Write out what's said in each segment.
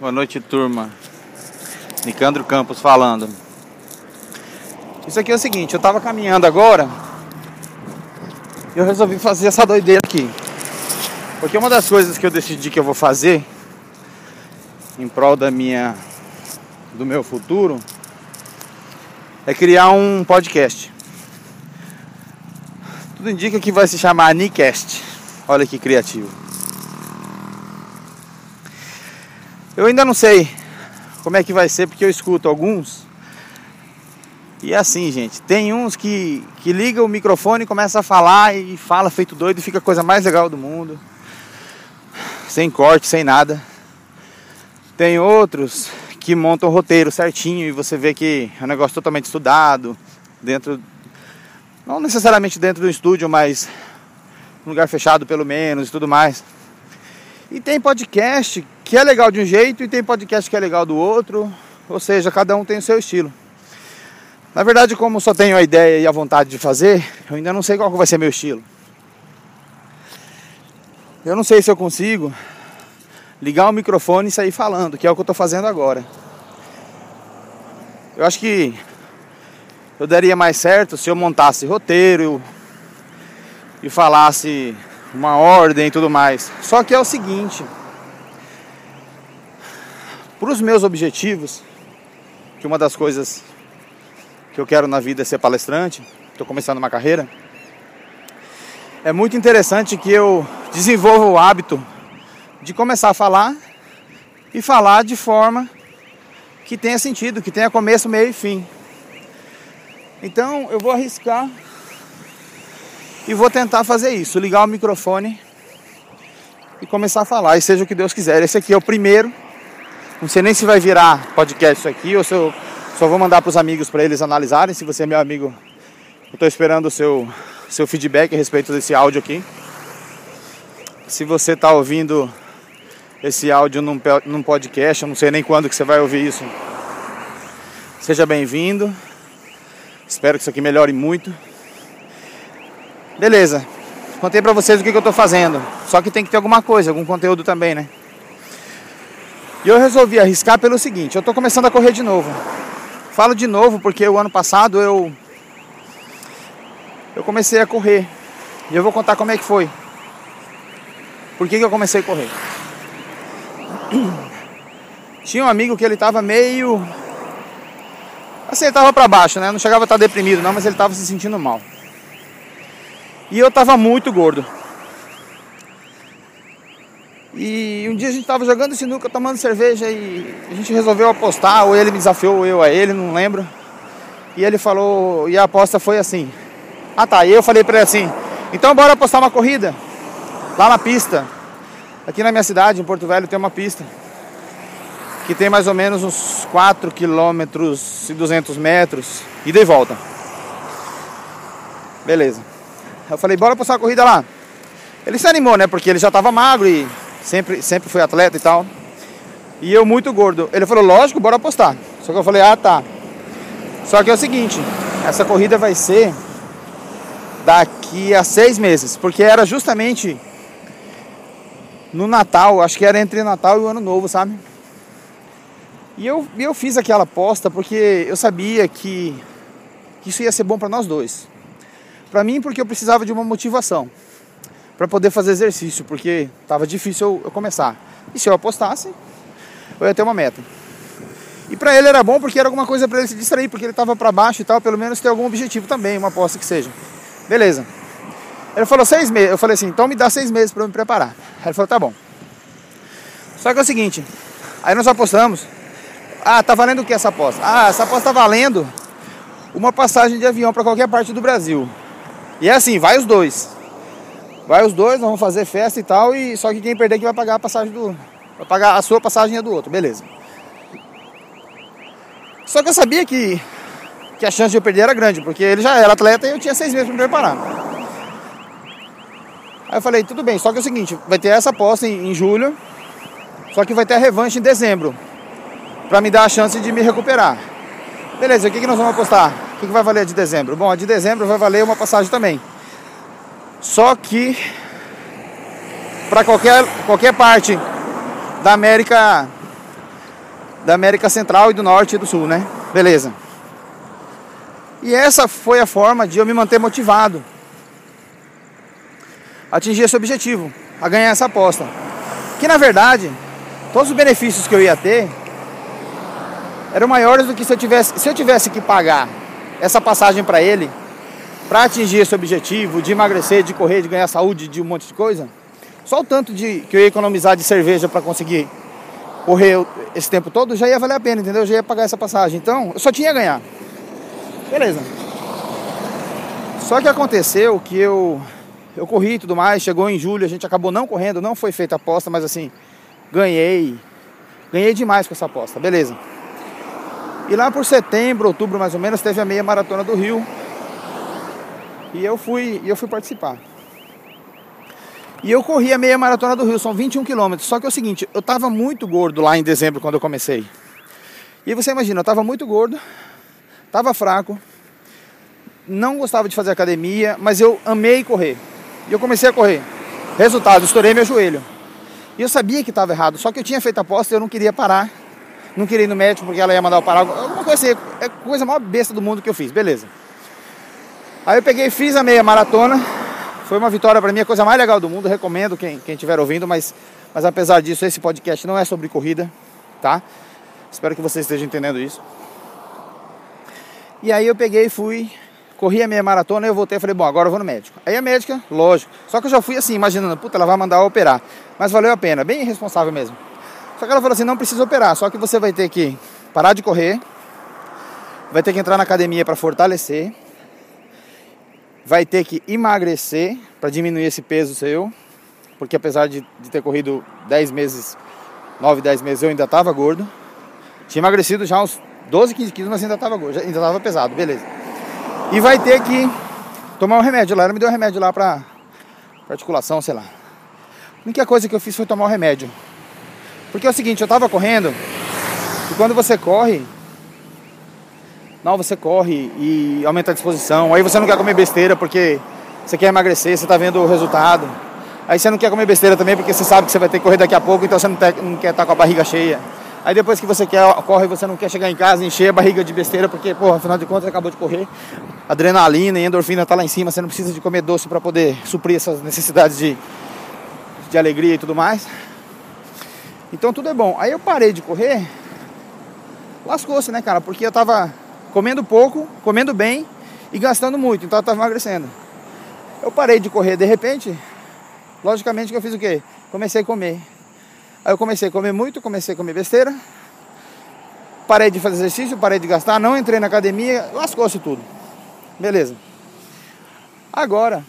Boa noite, turma. Nicandro Campos falando. Isso aqui é o seguinte, eu tava caminhando agora e eu resolvi fazer essa doideira aqui. Porque uma das coisas que eu decidi que eu vou fazer em prol da minha do meu futuro é criar um podcast. Tudo indica que vai se chamar Nicast. Olha que criativo. Eu ainda não sei como é que vai ser, porque eu escuto alguns. E é assim, gente, tem uns que, que liga o microfone e começa a falar e fala feito doido e fica a coisa mais legal do mundo. Sem corte, sem nada. Tem outros que montam o roteiro certinho e você vê que é um negócio totalmente estudado, dentro. Não necessariamente dentro do estúdio, mas um lugar fechado pelo menos e tudo mais. E tem podcast que é legal de um jeito e tem podcast que é legal do outro. Ou seja, cada um tem o seu estilo. Na verdade, como só tenho a ideia e a vontade de fazer, eu ainda não sei qual vai ser meu estilo. Eu não sei se eu consigo ligar o microfone e sair falando, que é o que eu estou fazendo agora. Eu acho que eu daria mais certo se eu montasse roteiro e falasse uma ordem e tudo mais. Só que é o seguinte, para os meus objetivos, que uma das coisas que eu quero na vida é ser palestrante, estou começando uma carreira, é muito interessante que eu desenvolva o hábito de começar a falar e falar de forma que tenha sentido, que tenha começo, meio e fim. Então eu vou arriscar e vou tentar fazer isso, ligar o microfone e começar a falar, e seja o que Deus quiser. Esse aqui é o primeiro. Não sei nem se vai virar podcast isso aqui, ou se eu só vou mandar para os amigos para eles analisarem. Se você é meu amigo, eu estou esperando o seu, seu feedback a respeito desse áudio aqui. Se você está ouvindo esse áudio num, num podcast, eu não sei nem quando que você vai ouvir isso. Seja bem-vindo. Espero que isso aqui melhore muito. Beleza. Contei pra vocês o que, que eu tô fazendo. Só que tem que ter alguma coisa, algum conteúdo também, né? E eu resolvi arriscar pelo seguinte, eu tô começando a correr de novo. Falo de novo porque o ano passado eu eu comecei a correr. E eu vou contar como é que foi. Por que, que eu comecei a correr? Tinha um amigo que ele tava meio assim, ele tava para baixo, né? Não chegava a estar deprimido não, mas ele tava se sentindo mal. E eu tava muito gordo. E um dia a gente tava jogando sinuca, tomando cerveja e a gente resolveu apostar, ou ele me desafiou, ou eu a ele, não lembro. E ele falou, e a aposta foi assim. Ah tá, e eu falei pra ele assim, então bora apostar uma corrida lá na pista. Aqui na minha cidade, em Porto Velho, tem uma pista que tem mais ou menos uns 4 quilômetros e 200 metros e de volta. Beleza. Eu falei, bora passar uma corrida lá. Ele se animou, né? Porque ele já estava magro e sempre, sempre foi atleta e tal. E eu muito gordo. Ele falou, lógico, bora apostar. Só que eu falei, ah tá. Só que é o seguinte, essa corrida vai ser daqui a seis meses. Porque era justamente no Natal, acho que era entre Natal e o Ano Novo, sabe? E eu, eu fiz aquela aposta porque eu sabia que isso ia ser bom para nós dois. Para mim, porque eu precisava de uma motivação para poder fazer exercício, porque estava difícil eu, começar. E se eu apostasse, eu ia ter uma meta. E para ele era bom porque era alguma coisa para ele se distrair, porque ele estava para baixo e tal, pelo menos ter algum objetivo também, uma aposta que seja. Beleza. Ele falou seis meses. Eu falei assim, então me dá seis meses para eu me preparar. Aí ele falou, tá bom. Só que é o seguinte, aí nós apostamos. Ah, tá valendo o que essa aposta? Ah, essa aposta tá valendo uma passagem de avião para qualquer parte do Brasil. E é assim, vai os dois. Vai os dois, vamos fazer festa e tal, e só que quem perder que vai pagar a passagem do. Vai pagar a sua passagem e a do outro, beleza. Só que eu sabia que, que a chance de eu perder era grande, porque ele já era atleta e eu tinha seis meses para me preparar. Aí eu falei, tudo bem, só que é o seguinte, vai ter essa aposta em, em julho, só que vai ter a revanche em dezembro, para me dar a chance de me recuperar. Beleza, o que, que nós vamos apostar? O que, que vai valer de dezembro? Bom, a de dezembro vai valer uma passagem também. Só que para qualquer, qualquer parte da América da América Central e do Norte e do Sul, né? Beleza. E essa foi a forma de eu me manter motivado atingir esse objetivo, a ganhar essa aposta. Que na verdade, todos os benefícios que eu ia ter eram maiores do que se eu tivesse, se eu tivesse que pagar essa passagem para ele para atingir esse objetivo de emagrecer, de correr, de ganhar saúde, de um monte de coisa. Só o tanto de que eu ia economizar de cerveja para conseguir correr esse tempo todo já ia valer a pena, entendeu? Eu já ia pagar essa passagem. Então, eu só tinha a ganhar. Beleza. Só que aconteceu que eu eu corri e tudo mais, chegou em julho, a gente acabou não correndo, não foi feita a aposta, mas assim, ganhei. Ganhei demais com essa aposta, beleza. E lá por setembro, outubro mais ou menos, teve a meia maratona do Rio. E eu fui, eu fui participar. E eu corri a meia maratona do Rio, são 21 quilômetros. Só que é o seguinte, eu tava muito gordo lá em dezembro quando eu comecei. E você imagina, eu tava muito gordo, tava fraco, não gostava de fazer academia, mas eu amei correr. E eu comecei a correr. Resultado, estourei meu joelho. E eu sabia que estava errado, só que eu tinha feito a aposta e eu não queria parar. Não queria ir no médico porque ela ia mandar eu parar. Alguma coisa assim, é a coisa mais besta do mundo que eu fiz, beleza. Aí eu peguei fiz a meia maratona. Foi uma vitória para mim, a coisa mais legal do mundo. Recomendo quem quem estiver ouvindo, mas, mas apesar disso, esse podcast não é sobre corrida, tá? Espero que você esteja entendendo isso. E aí eu peguei e fui corri a minha maratona eu voltei e falei, bom, agora eu vou no médico. Aí a médica, lógico, só que eu já fui assim, imaginando, puta, ela vai mandar eu operar. Mas valeu a pena, bem irresponsável mesmo. Só que ela falou assim, não precisa operar, só que você vai ter que parar de correr, vai ter que entrar na academia para fortalecer, vai ter que emagrecer para diminuir esse peso seu, porque apesar de, de ter corrido 10 meses, 9, 10 meses, eu ainda estava gordo. Tinha emagrecido já uns 12, 15 quilos, mas ainda estava gordo, ainda estava pesado, beleza. E vai ter que tomar um remédio lá. Ela me deu um remédio lá pra articulação, sei lá. A única coisa que eu fiz foi tomar o um remédio. Porque é o seguinte, eu tava correndo e quando você corre, não, você corre e aumenta a disposição. Aí você não quer comer besteira porque você quer emagrecer, você tá vendo o resultado. Aí você não quer comer besteira também porque você sabe que você vai ter que correr daqui a pouco, então você não, não quer estar tá com a barriga cheia. Aí depois que você quer, corre, você não quer chegar em casa, encher a barriga de besteira, porque, pô, afinal de contas, acabou de correr. Adrenalina e endorfina tá lá em cima, você não precisa de comer doce para poder suprir essas necessidades de, de alegria e tudo mais. Então tudo é bom. Aí eu parei de correr, lascou-se, né, cara? Porque eu tava comendo pouco, comendo bem e gastando muito, então eu tava emagrecendo. Eu parei de correr de repente, logicamente que eu fiz o quê? Comecei a comer. Aí eu comecei a comer muito, comecei a comer besteira. Parei de fazer exercício, parei de gastar, não entrei na academia, lascou-se tudo. Beleza. Agora,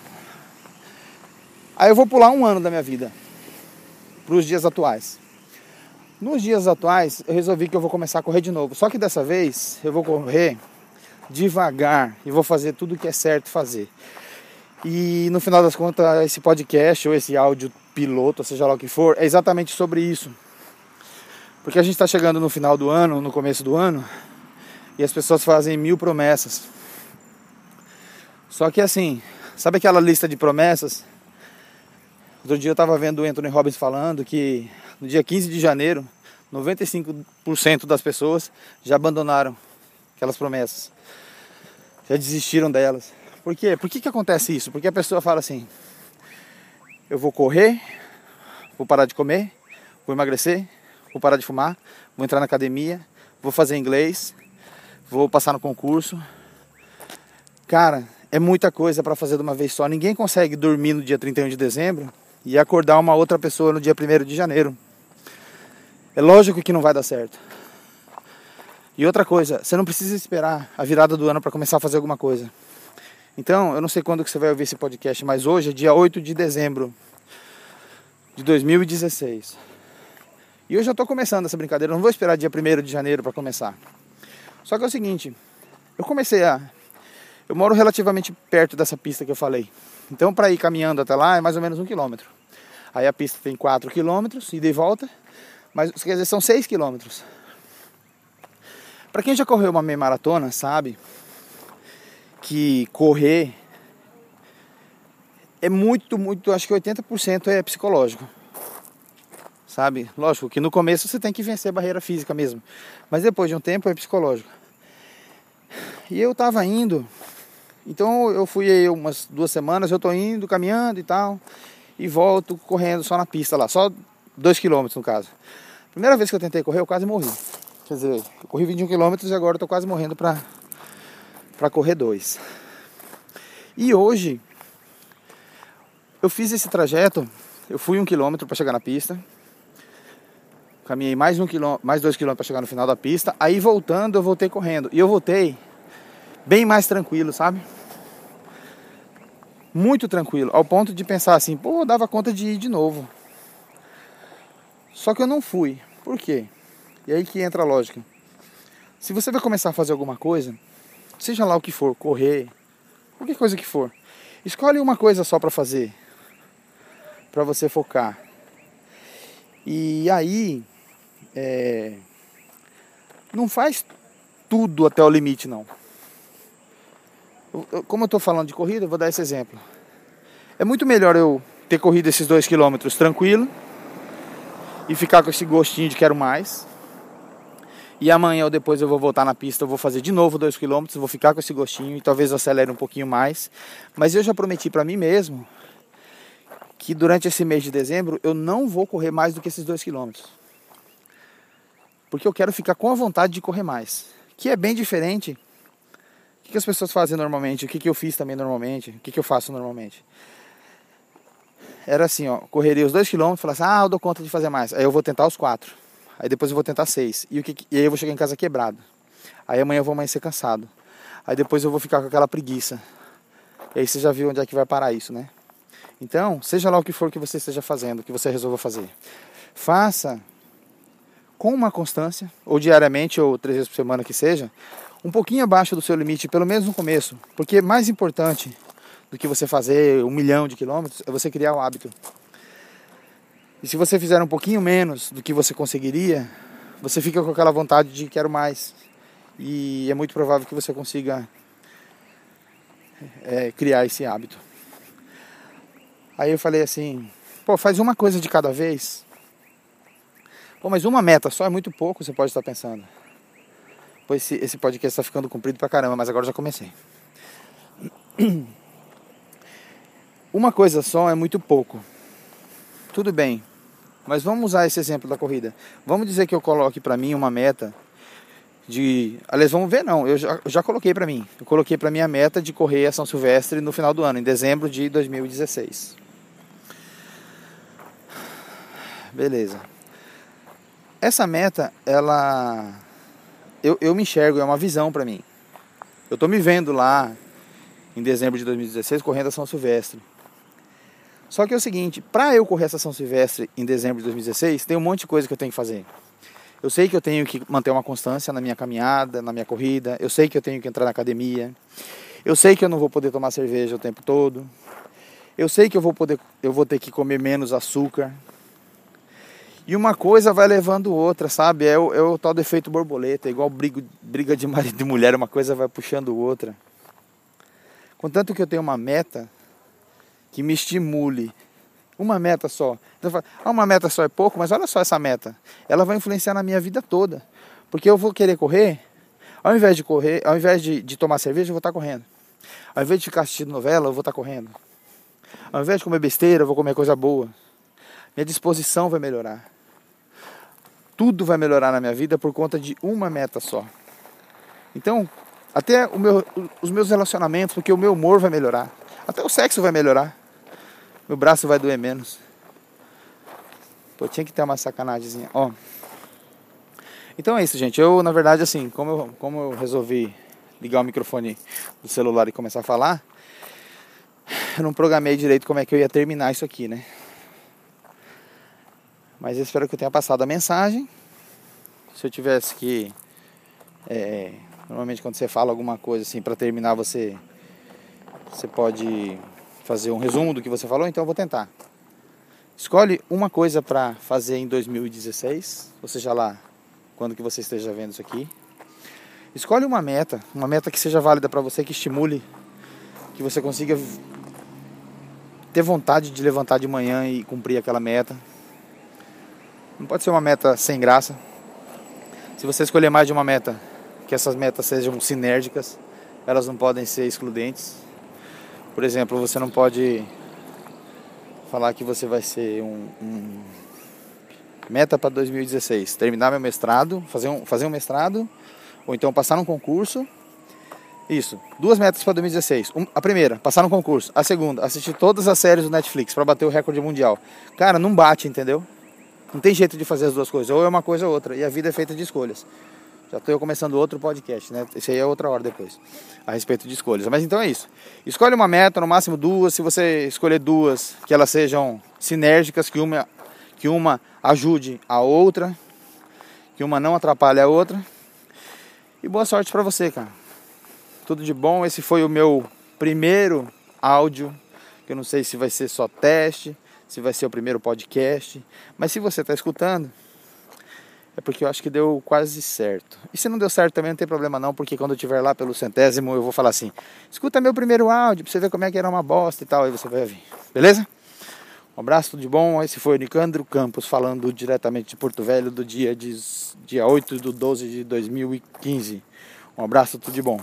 aí eu vou pular um ano da minha vida para os dias atuais. Nos dias atuais, eu resolvi que eu vou começar a correr de novo. Só que dessa vez eu vou correr devagar e vou fazer tudo o que é certo fazer. E no final das contas, esse podcast ou esse áudio piloto, seja lá o que for, é exatamente sobre isso. Porque a gente está chegando no final do ano, no começo do ano, e as pessoas fazem mil promessas. Só que assim, sabe aquela lista de promessas? Outro dia eu estava vendo o Anthony Robbins falando que no dia 15 de janeiro, 95% das pessoas já abandonaram aquelas promessas. Já desistiram delas. Por quê? Por que, que acontece isso? Porque a pessoa fala assim: eu vou correr, vou parar de comer, vou emagrecer, vou parar de fumar, vou entrar na academia, vou fazer inglês, vou passar no concurso. Cara, é muita coisa para fazer de uma vez só. Ninguém consegue dormir no dia 31 de dezembro e acordar uma outra pessoa no dia 1 de janeiro. É lógico que não vai dar certo. E outra coisa, você não precisa esperar a virada do ano para começar a fazer alguma coisa. Então, eu não sei quando que você vai ouvir esse podcast, mas hoje é dia 8 de dezembro de 2016. E eu já estou começando essa brincadeira, não vou esperar dia 1 de janeiro para começar. Só que é o seguinte, eu comecei a. Eu moro relativamente perto dessa pista que eu falei. Então, para ir caminhando até lá é mais ou menos um quilômetro. Aí a pista tem 4 quilômetros, ida e volta, mas quer dizer, são 6 quilômetros. Para quem já correu uma meia maratona, sabe que correr é muito, muito, acho que 80% é psicológico. sabe? Lógico que no começo você tem que vencer a barreira física mesmo, mas depois de um tempo é psicológico. E eu tava indo, então eu fui aí umas duas semanas, eu tô indo, caminhando e tal, e volto correndo só na pista lá, só dois quilômetros no caso. Primeira vez que eu tentei correr, eu quase morri. Quer dizer, eu corri 21 quilômetros e agora eu tô quase morrendo pra, pra correr dois. E hoje, eu fiz esse trajeto, eu fui um quilômetro para chegar na pista, caminhei mais um quilômetro, mais dois quilômetros para chegar no final da pista, aí voltando eu voltei correndo. E eu voltei bem mais tranquilo, sabe? Muito tranquilo, ao ponto de pensar assim, pô, dava conta de ir de novo. Só que eu não fui. Por quê? E aí que entra a lógica. Se você vai começar a fazer alguma coisa, seja lá o que for, correr, qualquer coisa que for, escolhe uma coisa só para fazer, para você focar. E aí, é, não faz tudo até o limite, não como eu estou falando de corrida, eu vou dar esse exemplo. É muito melhor eu ter corrido esses dois quilômetros tranquilo e ficar com esse gostinho de quero mais. E amanhã ou depois eu vou voltar na pista, eu vou fazer de novo dois quilômetros, vou ficar com esse gostinho e talvez eu acelere um pouquinho mais. Mas eu já prometi para mim mesmo que durante esse mês de dezembro eu não vou correr mais do que esses dois quilômetros. Porque eu quero ficar com a vontade de correr mais. Que é bem diferente o que as pessoas fazem normalmente? O que eu fiz também normalmente? O que eu faço normalmente? Era assim, ó, correria os dois quilômetros, falasse, ah, eu dou conta de fazer mais. Aí eu vou tentar os quatro. Aí depois eu vou tentar seis. E, o que, e aí eu vou chegar em casa quebrado. Aí amanhã eu vou amanhecer cansado. Aí depois eu vou ficar com aquela preguiça. E aí você já viu onde é que vai parar isso, né? Então, seja lá o que for que você esteja fazendo, que você resolva fazer. Faça com uma constância, ou diariamente, ou três vezes por semana que seja, um pouquinho abaixo do seu limite, pelo menos no começo. Porque mais importante do que você fazer um milhão de quilômetros é você criar o hábito. E se você fizer um pouquinho menos do que você conseguiria, você fica com aquela vontade de quero mais. E é muito provável que você consiga é, criar esse hábito. Aí eu falei assim, pô, faz uma coisa de cada vez. Pô, mas uma meta só é muito pouco, você pode estar pensando. Pois esse, esse podcast está ficando comprido pra caramba, mas agora já comecei. Uma coisa só é muito pouco. Tudo bem, mas vamos usar esse exemplo da corrida. Vamos dizer que eu coloque para mim uma meta de. Aliás, vamos ver, não. Eu já, eu já coloquei para mim. Eu coloquei para mim a meta de correr a São Silvestre no final do ano, em dezembro de 2016. Beleza. Essa meta, ela eu, eu me enxergo, é uma visão para mim. Eu tô me vendo lá em dezembro de 2016 correndo a São Silvestre. Só que é o seguinte, para eu correr essa São Silvestre em dezembro de 2016, tem um monte de coisa que eu tenho que fazer. Eu sei que eu tenho que manter uma constância na minha caminhada, na minha corrida. Eu sei que eu tenho que entrar na academia. Eu sei que eu não vou poder tomar cerveja o tempo todo. Eu sei que eu vou poder, eu vou ter que comer menos açúcar. E uma coisa vai levando outra, sabe? É o, é o tal defeito borboleta, é igual brigo, briga de marido e mulher, uma coisa vai puxando outra. Contanto que eu tenho uma meta que me estimule. Uma meta só. Então, falo, ah, uma meta só é pouco, mas olha só essa meta. Ela vai influenciar na minha vida toda. Porque eu vou querer correr, ao invés de correr, ao invés de, de tomar cerveja, eu vou estar correndo. Ao invés de ficar assistindo novela, eu vou estar correndo. Ao invés de comer besteira, eu vou comer coisa boa. Minha disposição vai melhorar tudo vai melhorar na minha vida por conta de uma meta só. Então, até meu, os meus relacionamentos, porque o meu humor vai melhorar. Até o sexo vai melhorar. Meu braço vai doer menos. Pô, tinha que ter uma sacanagemzinha. Ó. Então é isso, gente. Eu, na verdade, assim, como eu, como eu resolvi ligar o microfone do celular e começar a falar, eu não programei direito como é que eu ia terminar isso aqui, né? Mas eu espero que eu tenha passado a mensagem. Se eu tivesse que. É, normalmente quando você fala alguma coisa assim para terminar você. Você pode fazer um resumo do que você falou, então eu vou tentar. Escolhe uma coisa para fazer em 2016, ou seja lá, quando que você esteja vendo isso aqui. Escolhe uma meta, uma meta que seja válida para você, que estimule, que você consiga ter vontade de levantar de manhã e cumprir aquela meta. Não pode ser uma meta sem graça. Se você escolher mais de uma meta, que essas metas sejam sinérgicas, elas não podem ser excludentes. Por exemplo, você não pode falar que você vai ser um, um meta para 2016, terminar meu mestrado, fazer um, fazer um mestrado, ou então passar num concurso. Isso, duas metas para 2016. Um, a primeira, passar no concurso. A segunda, assistir todas as séries do Netflix para bater o recorde mundial. Cara, não bate, entendeu? Não tem jeito de fazer as duas coisas, ou é uma coisa ou outra. E a vida é feita de escolhas. Já estou começando outro podcast, né? Esse aí é outra hora depois, a respeito de escolhas. Mas então é isso. Escolhe uma meta, no máximo duas. Se você escolher duas, que elas sejam sinérgicas, que uma, que uma ajude a outra, que uma não atrapalhe a outra. E boa sorte para você, cara. Tudo de bom. Esse foi o meu primeiro áudio, que eu não sei se vai ser só teste, se vai ser o primeiro podcast, mas se você está escutando, é porque eu acho que deu quase certo. E se não deu certo também não tem problema não, porque quando eu estiver lá pelo centésimo eu vou falar assim: escuta meu primeiro áudio pra você ver como é que era uma bosta e tal, aí você vai ouvir. Beleza? Um abraço, tudo de bom. Esse foi o Nicandro Campos falando diretamente de Porto Velho do dia, de, dia 8 de 12 de 2015. Um abraço, tudo de bom.